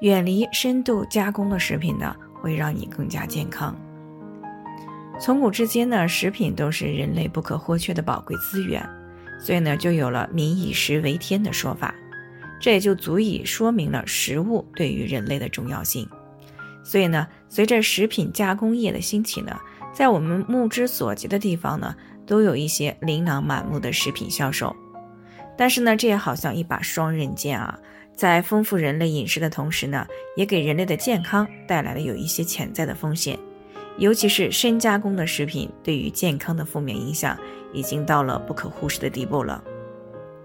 远离深度加工的食品呢，会让你更加健康。从古至今呢，食品都是人类不可或缺的宝贵资源，所以呢，就有了“民以食为天”的说法。这也就足以说明了食物对于人类的重要性。所以呢，随着食品加工业的兴起呢，在我们目之所及的地方呢，都有一些琳琅满目的食品销售。但是呢，这也好像一把双刃剑啊。在丰富人类饮食的同时呢，也给人类的健康带来了有一些潜在的风险，尤其是深加工的食品对于健康的负面影响已经到了不可忽视的地步了。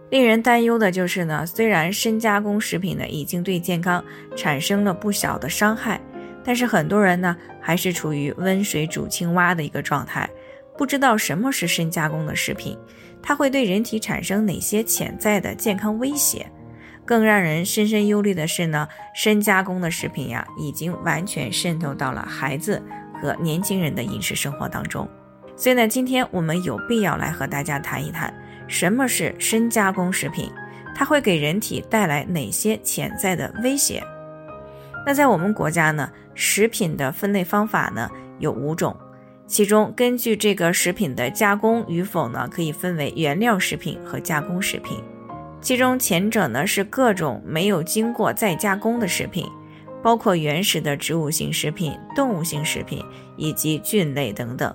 令人担忧的就是呢，虽然深加工食品呢已经对健康产生了不小的伤害，但是很多人呢还是处于温水煮青蛙的一个状态，不知道什么是深加工的食品，它会对人体产生哪些潜在的健康威胁。更让人深深忧虑的是呢，深加工的食品呀，已经完全渗透到了孩子和年轻人的饮食生活当中。所以呢，今天我们有必要来和大家谈一谈，什么是深加工食品，它会给人体带来哪些潜在的威胁？那在我们国家呢，食品的分类方法呢有五种，其中根据这个食品的加工与否呢，可以分为原料食品和加工食品。其中前者呢是各种没有经过再加工的食品，包括原始的植物性食品、动物性食品以及菌类等等；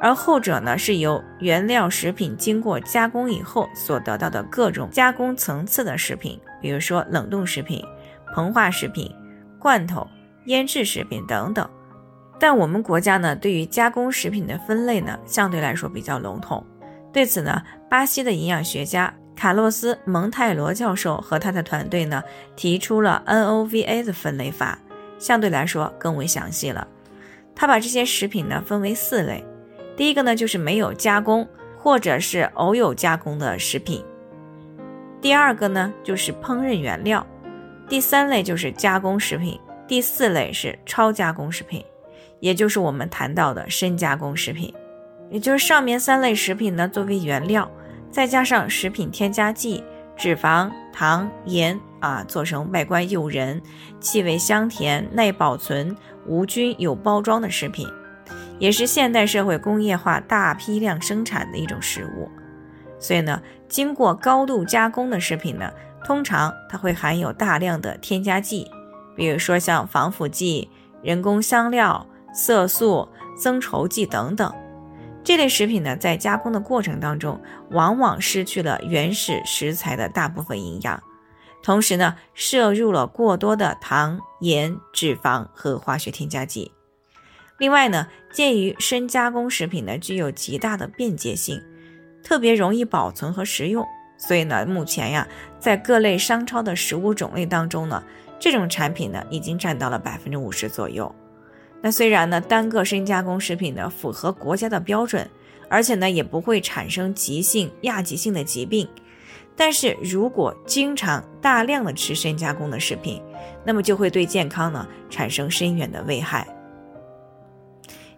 而后者呢是由原料食品经过加工以后所得到的各种加工层次的食品，比如说冷冻食品、膨化食品、罐头、腌制食品等等。但我们国家呢对于加工食品的分类呢相对来说比较笼统，对此呢巴西的营养学家。卡洛斯·蒙泰罗教授和他的团队呢，提出了 NOVA 的分类法，相对来说更为详细了。他把这些食品呢分为四类，第一个呢就是没有加工或者是偶有加工的食品；第二个呢就是烹饪原料；第三类就是加工食品；第四类是超加工食品，也就是我们谈到的深加工食品。也就是上面三类食品呢作为原料。再加上食品添加剂、脂肪、糖、盐啊，做成外观诱人、气味香甜、耐保存、无菌有包装的食品，也是现代社会工业化大批量生产的一种食物。所以呢，经过高度加工的食品呢，通常它会含有大量的添加剂，比如说像防腐剂、人工香料、色素、增稠剂等等。这类食品呢，在加工的过程当中，往往失去了原始食材的大部分营养，同时呢，摄入了过多的糖、盐、脂肪和化学添加剂。另外呢，鉴于深加工食品呢具有极大的便捷性，特别容易保存和食用，所以呢，目前呀，在各类商超的食物种类当中呢，这种产品呢已经占到了百分之五十左右。那虽然呢，单个深加工食品呢符合国家的标准，而且呢也不会产生急性、亚急性的疾病，但是如果经常大量的吃深加工的食品，那么就会对健康呢产生深远的危害。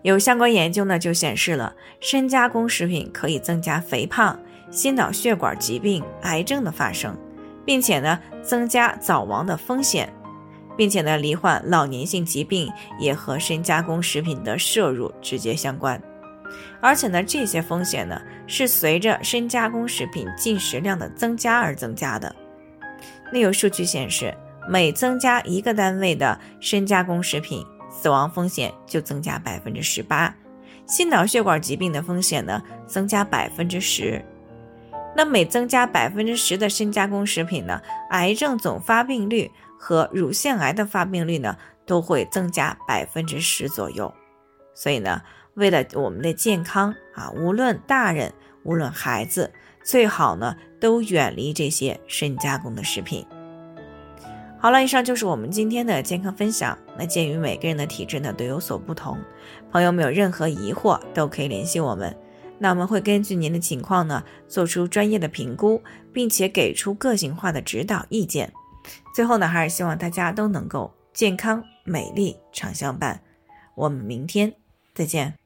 有相关研究呢就显示了，深加工食品可以增加肥胖、心脑血管疾病、癌症的发生，并且呢增加早亡的风险。并且呢，罹患老年性疾病也和深加工食品的摄入直接相关，而且呢，这些风险呢是随着深加工食品进食量的增加而增加的。那有数据显示，每增加一个单位的深加工食品，死亡风险就增加百分之十八，心脑血管疾病的风险呢增加百分之十。那每增加百分之十的深加工食品呢，癌症总发病率。和乳腺癌的发病率呢都会增加百分之十左右。所以呢为了我们的健康啊无论大人无论孩子最好呢都远离这些深加工的食品。好了以上就是我们今天的健康分享。那鉴于每个人的体质呢都有所不同朋友们有任何疑惑都可以联系我们。那我们会根据您的情况呢做出专业的评估并且给出个性化的指导意见最后呢还是希望大家都能够健康美丽常相伴。我们明天再见。